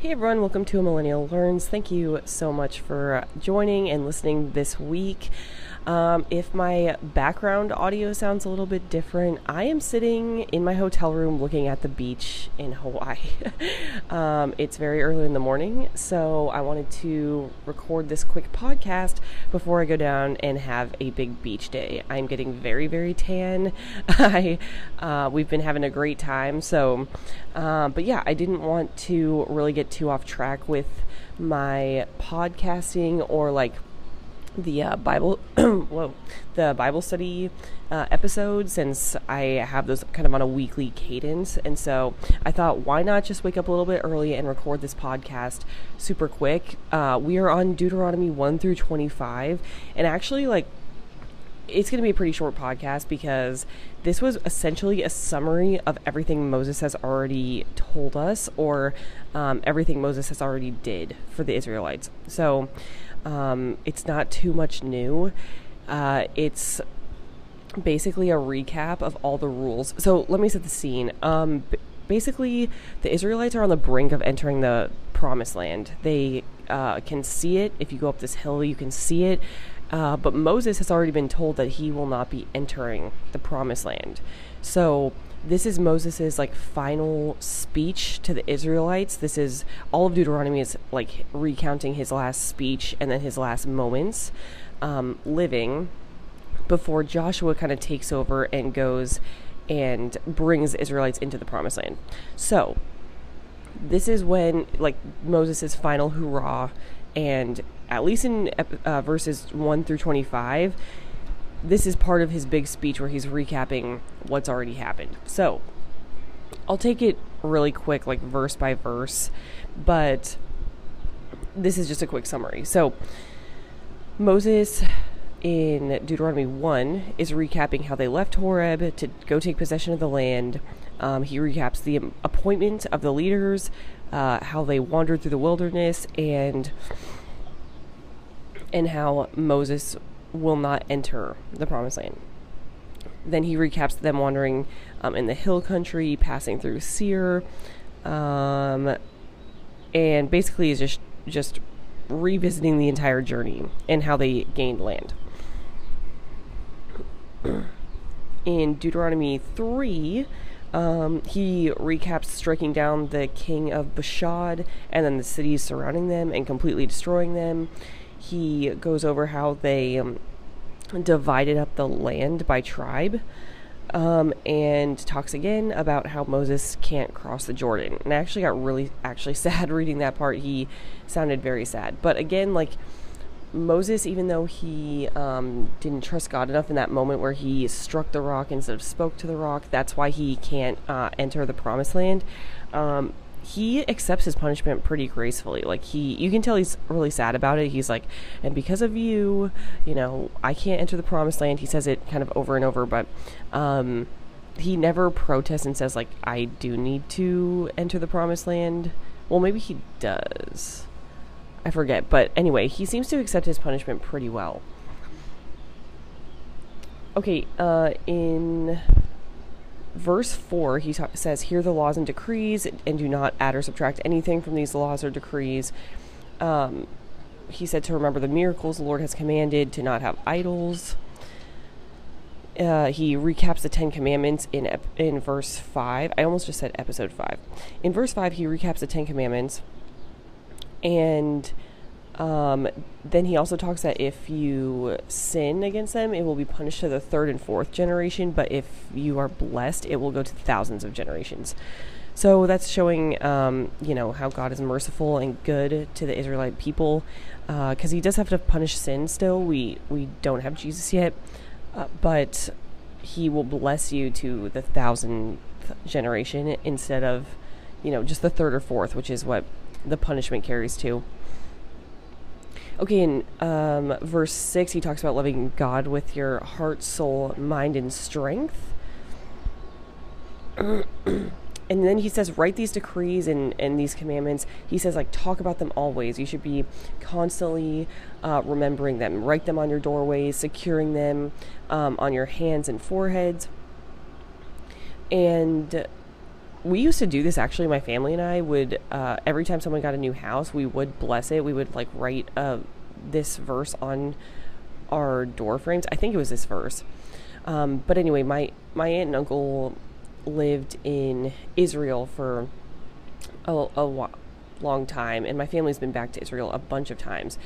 Hey everyone, welcome to Millennial Learns. Thank you so much for joining and listening this week. Um, if my background audio sounds a little bit different, I am sitting in my hotel room looking at the beach in Hawaii. um, it's very early in the morning, so I wanted to record this quick podcast before I go down and have a big beach day. I'm getting very, very tan. I uh, we've been having a great time, so uh, but yeah, I didn't want to really get too off track with my podcasting or like the uh, Bible, whoa, the Bible study uh, episodes since I have those kind of on a weekly cadence. And so I thought, why not just wake up a little bit early and record this podcast super quick? Uh, we are on Deuteronomy 1 through 25. And actually, like, it's going to be a pretty short podcast because this was essentially a summary of everything Moses has already told us or um, everything Moses has already did for the Israelites. So um, it's not too much new. Uh, it's basically a recap of all the rules. So let me set the scene. Um, b- basically, the Israelites are on the brink of entering the promised land. They uh, can see it. If you go up this hill, you can see it. Uh, but Moses has already been told that he will not be entering the promised land. So this is Moses's like final speech to the Israelites. This is all of Deuteronomy is like recounting his last speech and then his last moments um, living before Joshua kind of takes over and goes and brings Israelites into the promised land. So this is when like Moses's final hurrah and at least in uh, verses 1 through 25 this is part of his big speech where he's recapping what's already happened. So, I'll take it really quick, like verse by verse, but this is just a quick summary. So, Moses in Deuteronomy 1 is recapping how they left Horeb to go take possession of the land. Um, he recaps the appointment of the leaders, uh, how they wandered through the wilderness, and and how Moses will not enter the promised land. Then he recaps them wandering um, in the hill country, passing through Seir, um, and basically is just just revisiting the entire journey and how they gained land. in Deuteronomy 3, um, he recaps striking down the king of Bashan and then the cities surrounding them and completely destroying them he goes over how they um, divided up the land by tribe. Um, and talks again about how Moses can't cross the Jordan. And I actually got really actually sad reading that part. He sounded very sad. But again, like Moses, even though he um, didn't trust God enough in that moment where he struck the rock instead of spoke to the rock, that's why he can't uh, enter the promised land. Um, he accepts his punishment pretty gracefully. Like he, you can tell he's really sad about it. He's like, and because of you, you know, I can't enter the promised land. He says it kind of over and over, but um, he never protests and says like, I do need to enter the promised land. Well, maybe he does. I forget, but anyway, he seems to accept his punishment pretty well. Okay, uh, in verse 4, he ta- says, Hear the laws and decrees, and do not add or subtract anything from these laws or decrees. Um, he said to remember the miracles the Lord has commanded, to not have idols. Uh, he recaps the Ten Commandments in ep- in verse five. I almost just said episode five. In verse five, he recaps the Ten Commandments, and um, then he also talks that if you sin against them, it will be punished to the third and fourth generation, but if you are blessed, it will go to thousands of generations. So that's showing, um, you know, how God is merciful and good to the Israelite people, because uh, He does have to punish sin. Still, we we don't have Jesus yet, uh, but He will bless you to the thousandth generation instead of, you know, just the third or fourth, which is what the punishment carries to. Okay, in um, verse 6, he talks about loving God with your heart, soul, mind, and strength. and then he says, write these decrees and, and these commandments. He says, like, talk about them always. You should be constantly uh, remembering them. Write them on your doorways, securing them um, on your hands and foreheads. And we used to do this actually. My family and I would uh, every time someone got a new house, we would bless it. We would like write uh, this verse on our door frames. I think it was this verse. Um, but anyway, my my aunt and uncle lived in Israel for a, a long time, and my family's been back to Israel a bunch of times.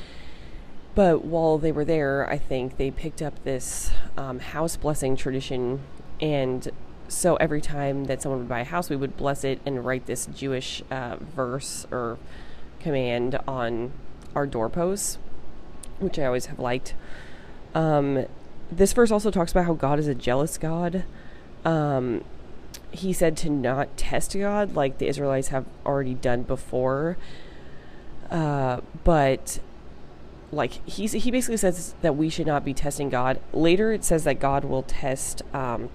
But while they were there, I think they picked up this um, house blessing tradition, and so every time that someone would buy a house, we would bless it and write this Jewish uh, verse or command on our doorposts, which I always have liked. Um, this verse also talks about how God is a jealous God. Um, he said to not test God like the Israelites have already done before. Uh, but like he's he basically says that we should not be testing God. Later it says that God will test um,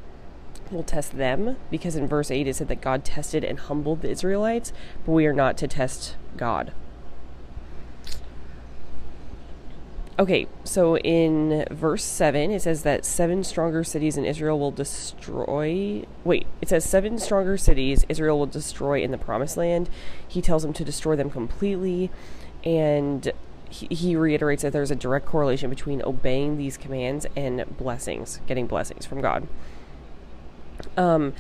will test them because in verse 8 it said that God tested and humbled the Israelites, but we are not to test God. Okay, so in verse 7, it says that seven stronger cities in Israel will destroy. Wait, it says seven stronger cities Israel will destroy in the promised land. He tells them to destroy them completely. And he, he reiterates that there's a direct correlation between obeying these commands and blessings, getting blessings from God. Um,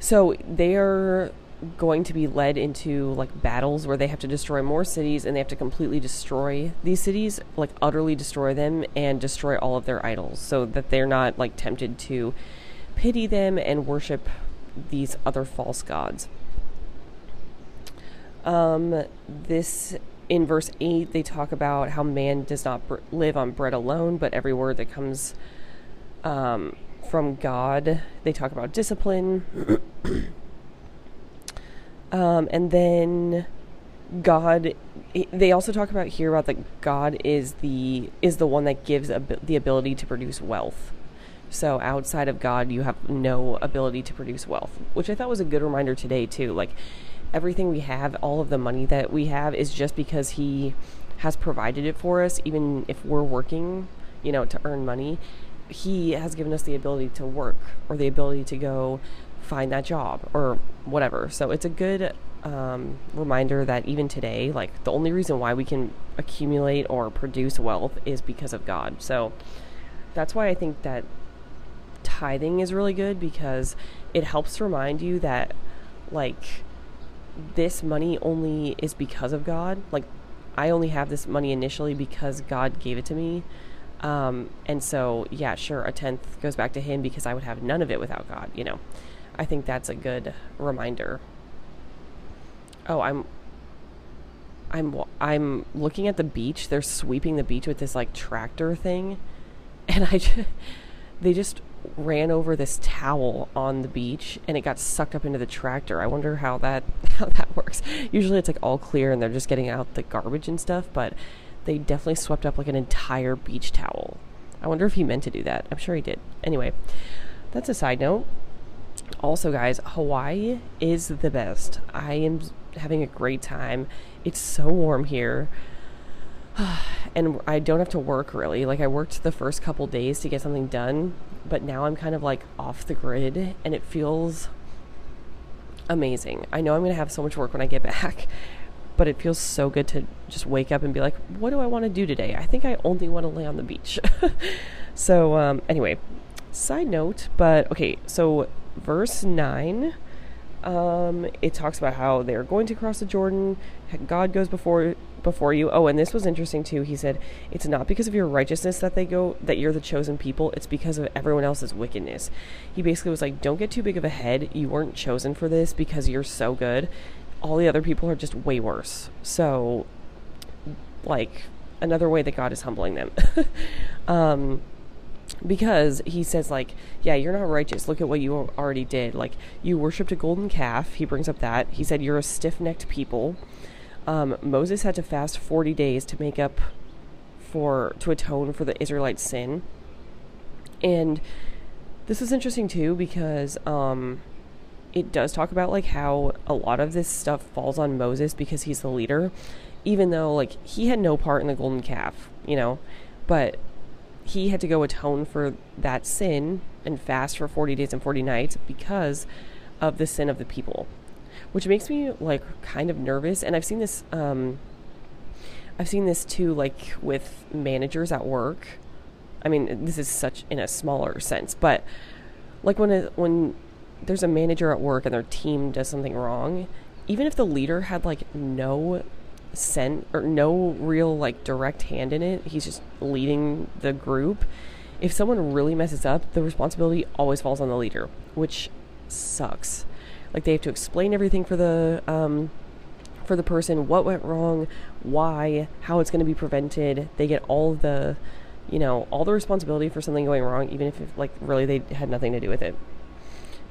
so they are going to be led into like battles where they have to destroy more cities and they have to completely destroy these cities, like utterly destroy them and destroy all of their idols so that they're not like tempted to pity them and worship these other false gods. Um, this in verse 8 they talk about how man does not br- live on bread alone but every word that comes um, from God. They talk about discipline. Um, and then God, they also talk about here about that God is the is the one that gives ab- the ability to produce wealth. So outside of God, you have no ability to produce wealth, which I thought was a good reminder today too. Like everything we have, all of the money that we have, is just because He has provided it for us. Even if we're working, you know, to earn money, He has given us the ability to work or the ability to go find that job or whatever. So it's a good um, reminder that even today, like the only reason why we can accumulate or produce wealth is because of God. So that's why I think that tithing is really good because it helps remind you that like this money only is because of God. Like I only have this money initially because God gave it to me. Um, and so, yeah, sure, a tenth goes back to Him because I would have none of it without God, you know. I think that's a good reminder. Oh, I'm I'm I'm looking at the beach. They're sweeping the beach with this like tractor thing, and I just, they just ran over this towel on the beach and it got sucked up into the tractor. I wonder how that how that works. Usually it's like all clear and they're just getting out the garbage and stuff, but they definitely swept up like an entire beach towel. I wonder if he meant to do that. I'm sure he did. Anyway, that's a side note also, guys, Hawaii is the best. I am having a great time. It's so warm here. and I don't have to work really. Like, I worked the first couple days to get something done, but now I'm kind of like off the grid and it feels amazing. I know I'm going to have so much work when I get back, but it feels so good to just wake up and be like, what do I want to do today? I think I only want to lay on the beach. so, um, anyway, side note, but okay, so verse 9, um, it talks about how they're going to cross the Jordan. God goes before before you. Oh, and this was interesting too. He said, "It's not because of your righteousness that they go that you're the chosen people. It's because of everyone else's wickedness." He basically was like, "Don't get too big of a head. You weren't chosen for this because you're so good. All the other people are just way worse." So, like another way that God is humbling them. um, because he says like yeah you're not righteous. Look at what you already did. Like you worshipped a golden calf. He brings up that. He said you're a stiff-necked people. Um, moses had to fast 40 days to make up for to atone for the israelites sin. And this is interesting too because um, it does talk about like how a lot of this stuff falls on moses because he's the leader even though like he had no part in the golden calf you know but he had to go atone for that sin and fast for 40 days and 40 nights because of the sin of the people, which makes me like kind of nervous. And I've seen this, um, I've seen this too, like with managers at work. I mean, this is such in a smaller sense, but like when a, when there's a manager at work and their team does something wrong, even if the leader had like no scent or no real like direct hand in it, he's just leading the group. If someone really messes up, the responsibility always falls on the leader, which sucks. Like they have to explain everything for the um, for the person, what went wrong, why, how it's going to be prevented. They get all the, you know, all the responsibility for something going wrong, even if like really they had nothing to do with it.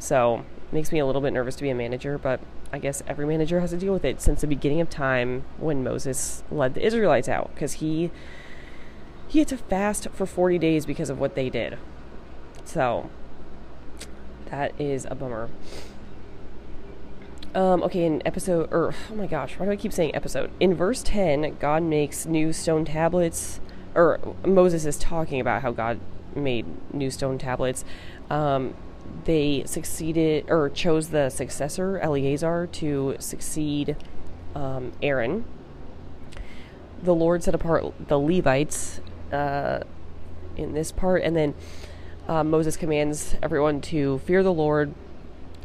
So makes me a little bit nervous to be a manager, but I guess every manager has to deal with it since the beginning of time when Moses led the Israelites out because he he had to fast for 40 days because of what they did. So that is a bummer. Um, okay, in episode, or oh my gosh, why do I keep saying episode? In verse 10, God makes new stone tablets, or Moses is talking about how God made new stone tablets. Um, they succeeded or chose the successor Eleazar to succeed um, Aaron. The Lord set apart the Levites uh, in this part, and then uh, Moses commands everyone to fear the Lord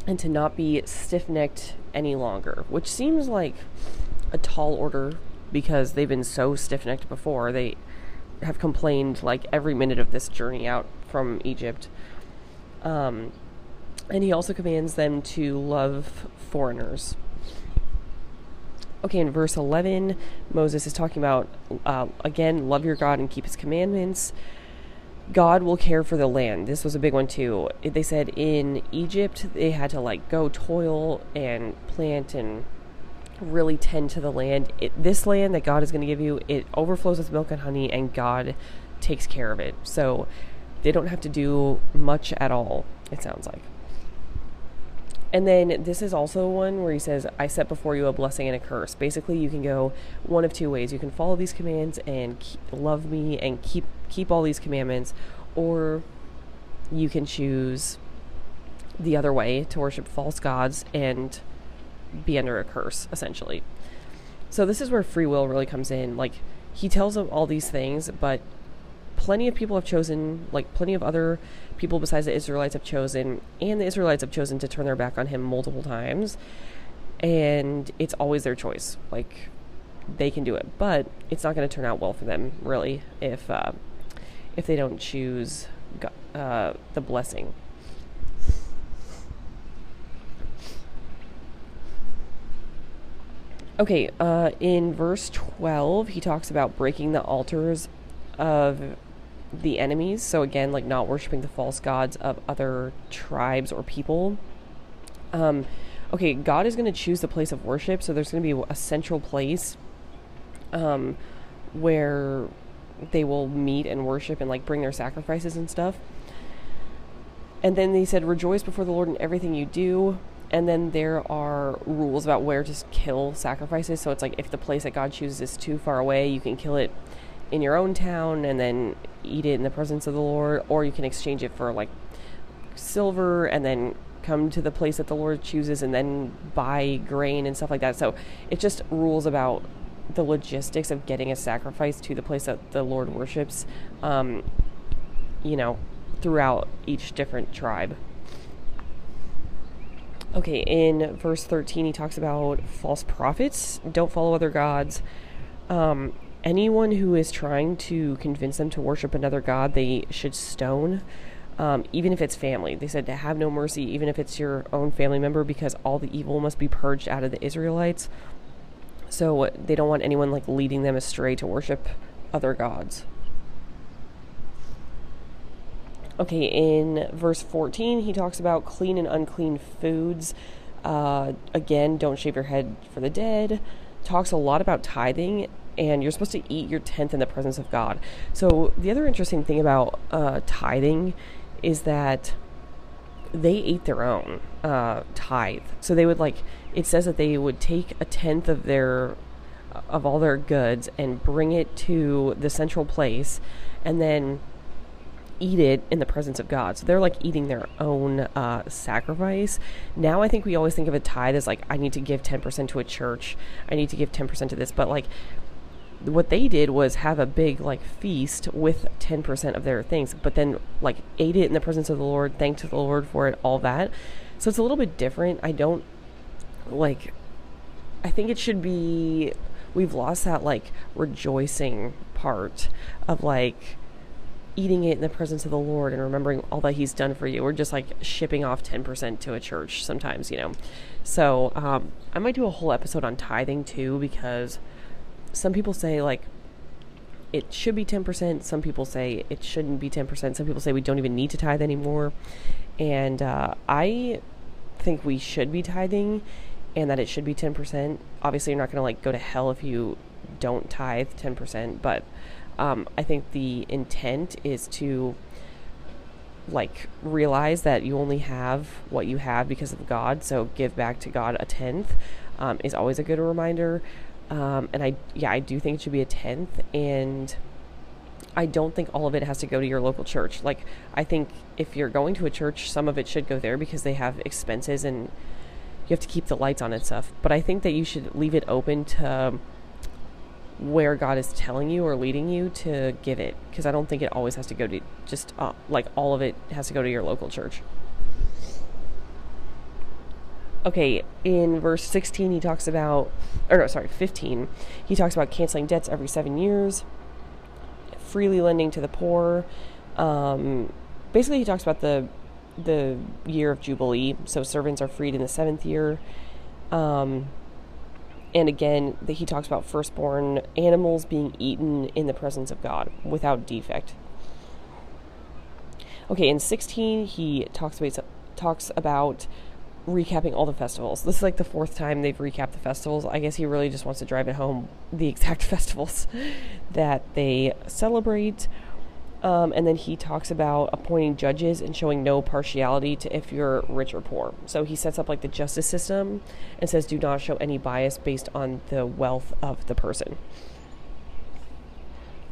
and to not be stiff necked any longer, which seems like a tall order because they've been so stiff necked before. They have complained like every minute of this journey out from Egypt. Um, and he also commands them to love foreigners. Okay, in verse 11, Moses is talking about, uh, again, love your God and keep his commandments. God will care for the land. This was a big one too. They said in Egypt, they had to like go toil and plant and really tend to the land. It, this land that God is going to give you, it overflows with milk and honey, and God takes care of it. So they don't have to do much at all, it sounds like. And then this is also one where he says, I set before you a blessing and a curse. Basically, you can go one of two ways. You can follow these commands and keep, love me and keep keep all these commandments, or you can choose the other way to worship false gods and be under a curse, essentially. So this is where free will really comes in. Like he tells them all these things, but plenty of people have chosen, like plenty of other people besides the Israelites have chosen, and the Israelites have chosen to turn their back on him multiple times. And it's always their choice. Like they can do it, but it's not going to turn out well for them, really, if uh, if they don't choose uh, the blessing. Okay, uh, in verse 12, he talks about breaking the altars of the enemies. So again, like not worshiping the false gods of other tribes or people. Um, okay, God is going to choose the place of worship. So there's going to be a central place um, where they will meet and worship and like bring their sacrifices and stuff. And then they said, Rejoice before the Lord in everything you do. And then there are rules about where to kill sacrifices. So it's like if the place that God chooses is too far away, you can kill it in your own town and then eat it in the presence of the Lord, or you can exchange it for like silver and then come to the place that the Lord chooses and then buy grain and stuff like that. So it just rules about the logistics of getting a sacrifice to the place that the Lord worships, um, you know, throughout each different tribe. Okay, in verse 13, he talks about false prophets. Don't follow other gods. Um, anyone who is trying to convince them to worship another god, they should stone, um, even if it's family. They said to have no mercy, even if it's your own family member, because all the evil must be purged out of the Israelites. So they don't want anyone like leading them astray to worship other gods. Okay, in verse 14, he talks about clean and unclean foods. Uh, again, don't shave your head for the dead. Talks a lot about tithing and you're supposed to eat your tenth in the presence of God. So the other interesting thing about uh, tithing is that they ate their own uh, tithe. So they would like it says that they would take a tenth of their of all their goods and bring it to the central place, and then eat it in the presence of God. So they're like eating their own uh, sacrifice. Now I think we always think of a tithe as like, I need to give 10% to a church, I need to give 10% to this. But like, what they did was have a big like feast with 10% of their things, but then like ate it in the presence of the Lord, thanked the Lord for it, all that. So it's a little bit different. I don't like, I think it should be, we've lost that like rejoicing part of like, eating it in the presence of the Lord and remembering all that He's done for you. We're just like shipping off 10% to a church sometimes, you know. So um, I might do a whole episode on tithing too because some people say like it should be 10%. Some people say it shouldn't be 10%. Some people say we don't even need to tithe anymore. And uh, I think we should be tithing and that it should be 10%. Obviously, you're not going to like go to hell if you don't tithe 10%, but um, I think the intent is to like realize that you only have what you have because of God. So give back to God a tenth um, is always a good reminder. Um, and I, yeah, I do think it should be a tenth. And I don't think all of it has to go to your local church. Like, I think if you're going to a church, some of it should go there because they have expenses and you have to keep the lights on and stuff. But I think that you should leave it open to where God is telling you or leading you to give it because I don't think it always has to go to just uh, like all of it has to go to your local church. Okay, in verse 16 he talks about or no, sorry, 15. He talks about canceling debts every 7 years, freely lending to the poor. Um, basically he talks about the the year of jubilee, so servants are freed in the 7th year. Um, and again, he talks about firstborn animals being eaten in the presence of God without defect. Okay, in 16, he talks about, talks about recapping all the festivals. This is like the fourth time they've recapped the festivals. I guess he really just wants to drive it home the exact festivals that they celebrate. Um, and then he talks about appointing judges and showing no partiality to if you're rich or poor. So he sets up like the justice system and says, do not show any bias based on the wealth of the person.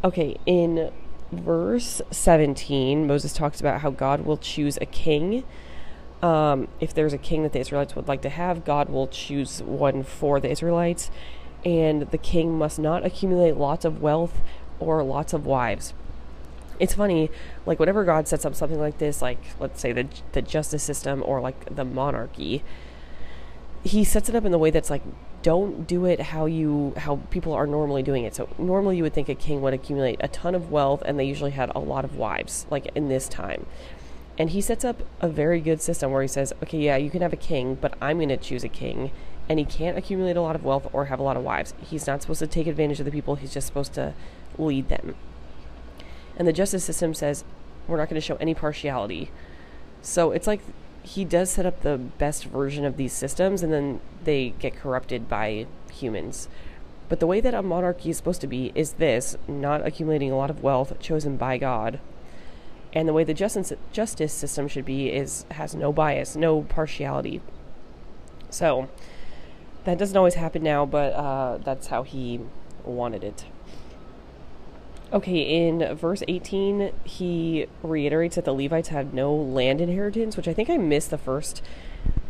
Okay, in verse 17, Moses talks about how God will choose a king. Um, if there's a king that the Israelites would like to have, God will choose one for the Israelites. And the king must not accumulate lots of wealth or lots of wives it's funny, like whenever God sets up something like this, like let's say the the justice system or like the monarchy, he sets it up in the way that's like don't do it how you how people are normally doing it. So normally you would think a king would accumulate a ton of wealth and they usually had a lot of wives like in this time. And he sets up a very good system where he says, "Okay, yeah, you can have a king, but I'm going to choose a king." And he can't accumulate a lot of wealth or have a lot of wives. He's not supposed to take advantage of the people. He's just supposed to lead them. And the justice system says we're not going to show any partiality. So it's like he does set up the best version of these systems and then they get corrupted by humans. But the way that a monarchy is supposed to be is this not accumulating a lot of wealth chosen by God. And the way the justice, justice system should be is has no bias, no partiality. So that doesn't always happen now, but uh, that's how he wanted it. Okay, in verse 18, he reiterates that the Levites had no land inheritance, which I think I missed the first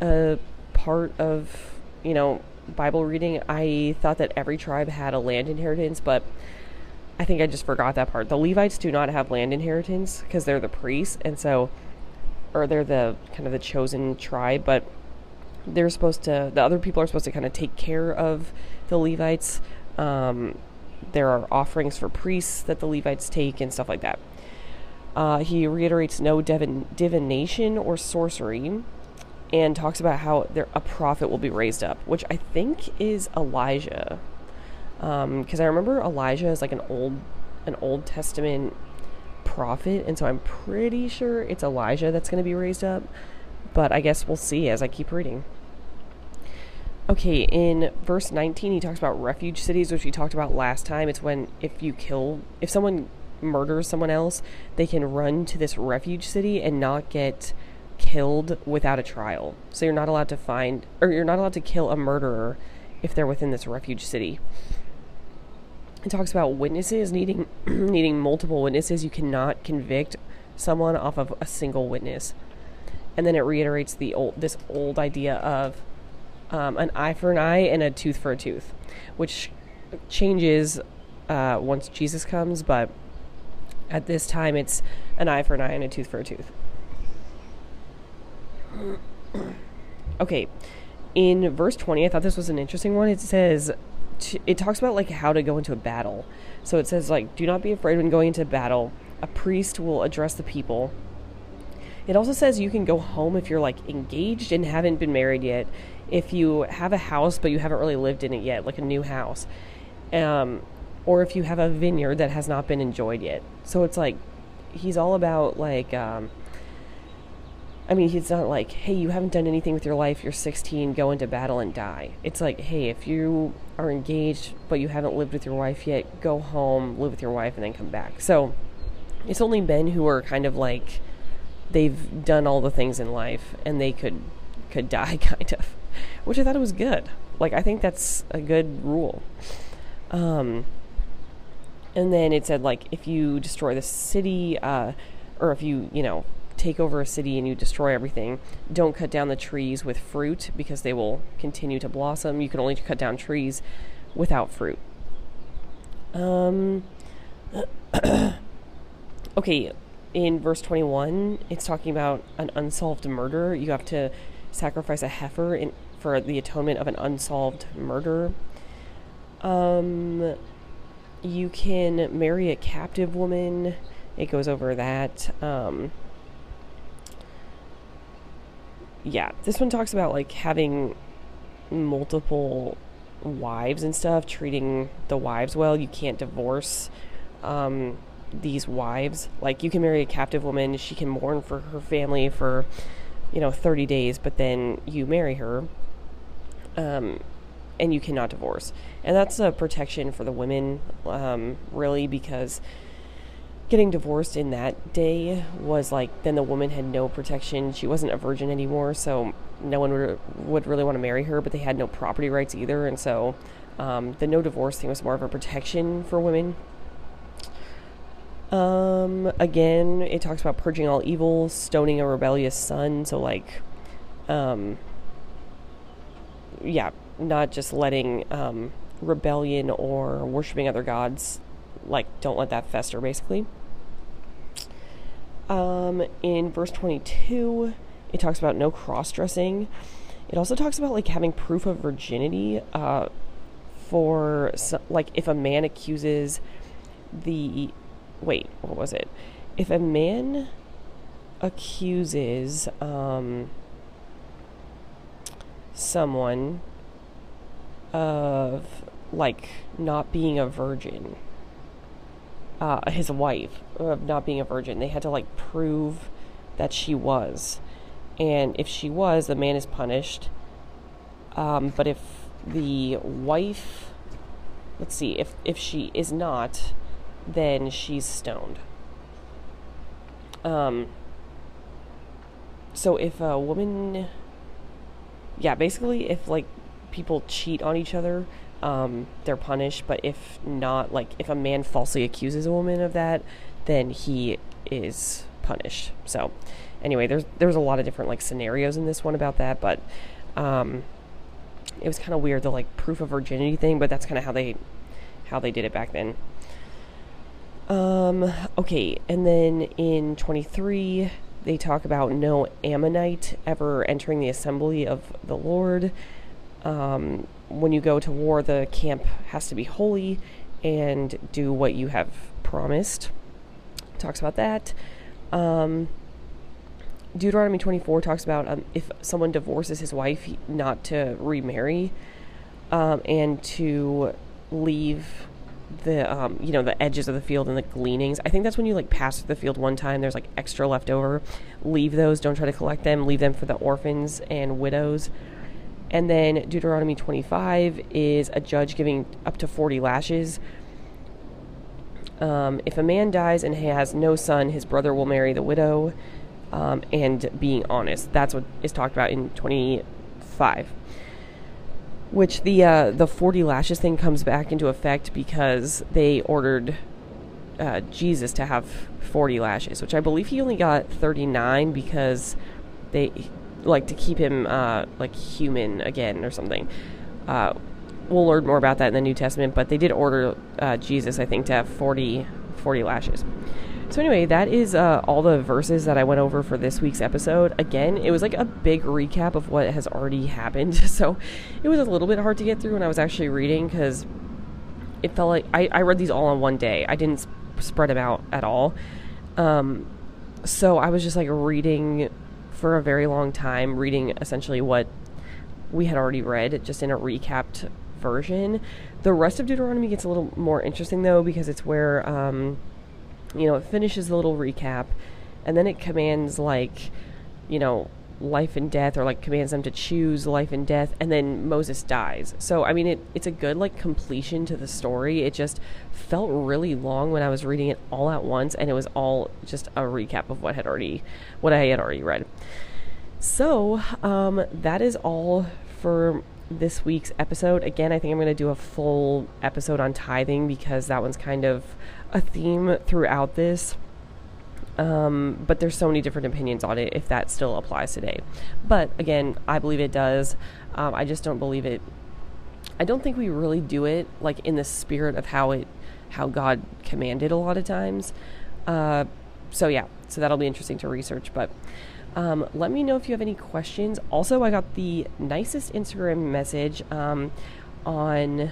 uh, part of, you know, Bible reading. I thought that every tribe had a land inheritance, but I think I just forgot that part. The Levites do not have land inheritance because they're the priests, and so, or they're the kind of the chosen tribe, but they're supposed to, the other people are supposed to kind of take care of the Levites. Um, there are offerings for priests that the Levites take and stuff like that. Uh, he reiterates no divin- divination or sorcery and talks about how there, a prophet will be raised up, which I think is Elijah. Because um, I remember Elijah is like an old, an Old Testament prophet, and so I'm pretty sure it's Elijah that's going to be raised up. But I guess we'll see as I keep reading. Okay, in verse 19, he talks about refuge cities, which we talked about last time. It's when if you kill, if someone murders someone else, they can run to this refuge city and not get killed without a trial. So you're not allowed to find, or you're not allowed to kill a murderer if they're within this refuge city. It talks about witnesses needing needing multiple witnesses. You cannot convict someone off of a single witness. And then it reiterates the old this old idea of um, an eye for an eye and a tooth for a tooth, which changes uh, once Jesus comes, but at this time it's an eye for an eye and a tooth for a tooth. okay, in verse 20, I thought this was an interesting one. It says, it talks about like how to go into a battle. So it says, like, do not be afraid when going into battle. A priest will address the people. It also says you can go home if you're like engaged and haven't been married yet. If you have a house but you haven't really lived in it yet, like a new house. Um, or if you have a vineyard that has not been enjoyed yet. So it's like he's all about like um, I mean, he's not like, hey, you haven't done anything with your life, you're 16, go into battle and die. It's like, hey, if you are engaged but you haven't lived with your wife yet, go home, live with your wife, and then come back. So it's only men who are kind of like, they've done all the things in life and they could could die, kind of, which I thought it was good. Like, I think that's a good rule. Um, and then it said, like, if you destroy the city, uh, or if you, you know, take over a city and you destroy everything, don't cut down the trees with fruit because they will continue to blossom. You can only cut down trees without fruit. Um, okay, in verse 21, it's talking about an unsolved murder. You have to sacrifice a heifer in, for the atonement of an unsolved murder. Um, you can marry a captive woman. It goes over that. Um, yeah, this one talks about like having multiple wives and stuff, treating the wives well. You can't divorce um, these wives. Like you can marry a captive woman, she can mourn for her family for you know 30 days, but then you marry her. Um, and you cannot divorce. And that's a protection for the women, um, really, because getting divorced in that day was like then the woman had no protection. She wasn't a virgin anymore, so no one would, would really want to marry her, but they had no property rights either. And so um, the no divorce thing was more of a protection for women. Um, again, it talks about purging all evil, stoning a rebellious son. So, like, um, yeah, not just letting um, rebellion or worshiping other gods like don't let that fester basically. Um, in verse 22 it talks about no cross-dressing. It also talks about like having proof of virginity uh, for like if a man accuses the wait what was it? If a man accuses um, someone of like not being a virgin uh, his wife of not being a virgin. They had to like prove that she was, and if she was, the man is punished. Um, but if the wife, let's see, if if she is not, then she's stoned. Um. So if a woman, yeah, basically, if like people cheat on each other, um, they're punished. But if not, like if a man falsely accuses a woman of that, then he is punished. So anyway, there's there's a lot of different like scenarios in this one about that, but um, it was kind of weird the like proof of virginity thing, but that's kind of how they how they did it back then. Um, okay, and then in 23, they talk about no Ammonite ever entering the assembly of the Lord. Um, when you go to war, the camp has to be holy and do what you have promised. Talks about that. Um, Deuteronomy 24 talks about um, if someone divorces his wife, not to remarry um, and to leave the um, you know the edges of the field and the gleanings. I think that's when you like pass through the field one time. There's like extra left over. Leave those. Don't try to collect them. Leave them for the orphans and widows. And then Deuteronomy 25 is a judge giving up to 40 lashes. Um, if a man dies and has no son, his brother will marry the widow. Um, and being honest, that's what is talked about in 25. Which the uh, the 40 lashes thing comes back into effect because they ordered uh, Jesus to have 40 lashes, which I believe he only got 39 because they like to keep him uh, like human again or something. Uh, we'll learn more about that in the New Testament, but they did order uh, Jesus, I think, to have 40, 40 lashes. So anyway, that is uh, all the verses that I went over for this week's episode. Again, it was like a big recap of what has already happened, so it was a little bit hard to get through when I was actually reading because it felt like I, I read these all on one day. I didn't spread them out at all. Um, so I was just like reading for a very long time, reading essentially what we had already read, just in a recapped version. The rest of Deuteronomy gets a little more interesting though, because it's where, um, you know, it finishes the little recap and then it commands, like, you know, life and death or like commands them to choose life and death and then Moses dies. So I mean it it's a good like completion to the story. It just felt really long when I was reading it all at once and it was all just a recap of what had already what I had already read. So, um that is all for this week's episode. Again, I think I'm going to do a full episode on tithing because that one's kind of a theme throughout this. Um, but there's so many different opinions on it if that still applies today. But again, I believe it does. Um, I just don't believe it. I don't think we really do it like in the spirit of how it, how God commanded a lot of times. Uh, so yeah, so that'll be interesting to research. But um, let me know if you have any questions. Also, I got the nicest Instagram message um, on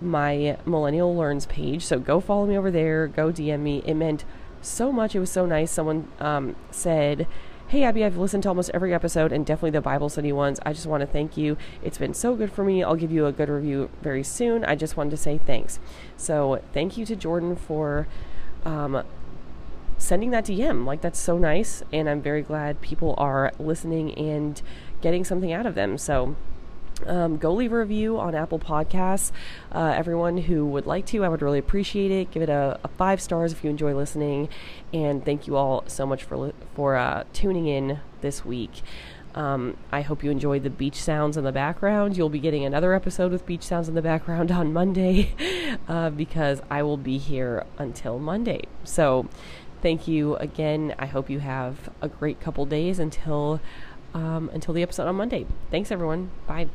my Millennial Learns page. So go follow me over there. Go DM me. It meant so much. It was so nice. Someone um, said, Hey, Abby, I've listened to almost every episode and definitely the Bible study ones. I just want to thank you. It's been so good for me. I'll give you a good review very soon. I just wanted to say thanks. So, thank you to Jordan for um, sending that DM. Like, that's so nice. And I'm very glad people are listening and getting something out of them. So, um, go leave a review on Apple Podcasts. Uh, everyone who would like to, I would really appreciate it. Give it a, a, five stars if you enjoy listening, and thank you all so much for for uh, tuning in this week. Um, I hope you enjoyed the beach sounds in the background. You'll be getting another episode with beach sounds in the background on Monday uh, because I will be here until Monday. So, thank you again. I hope you have a great couple days until um, until the episode on Monday. Thanks, everyone. Bye.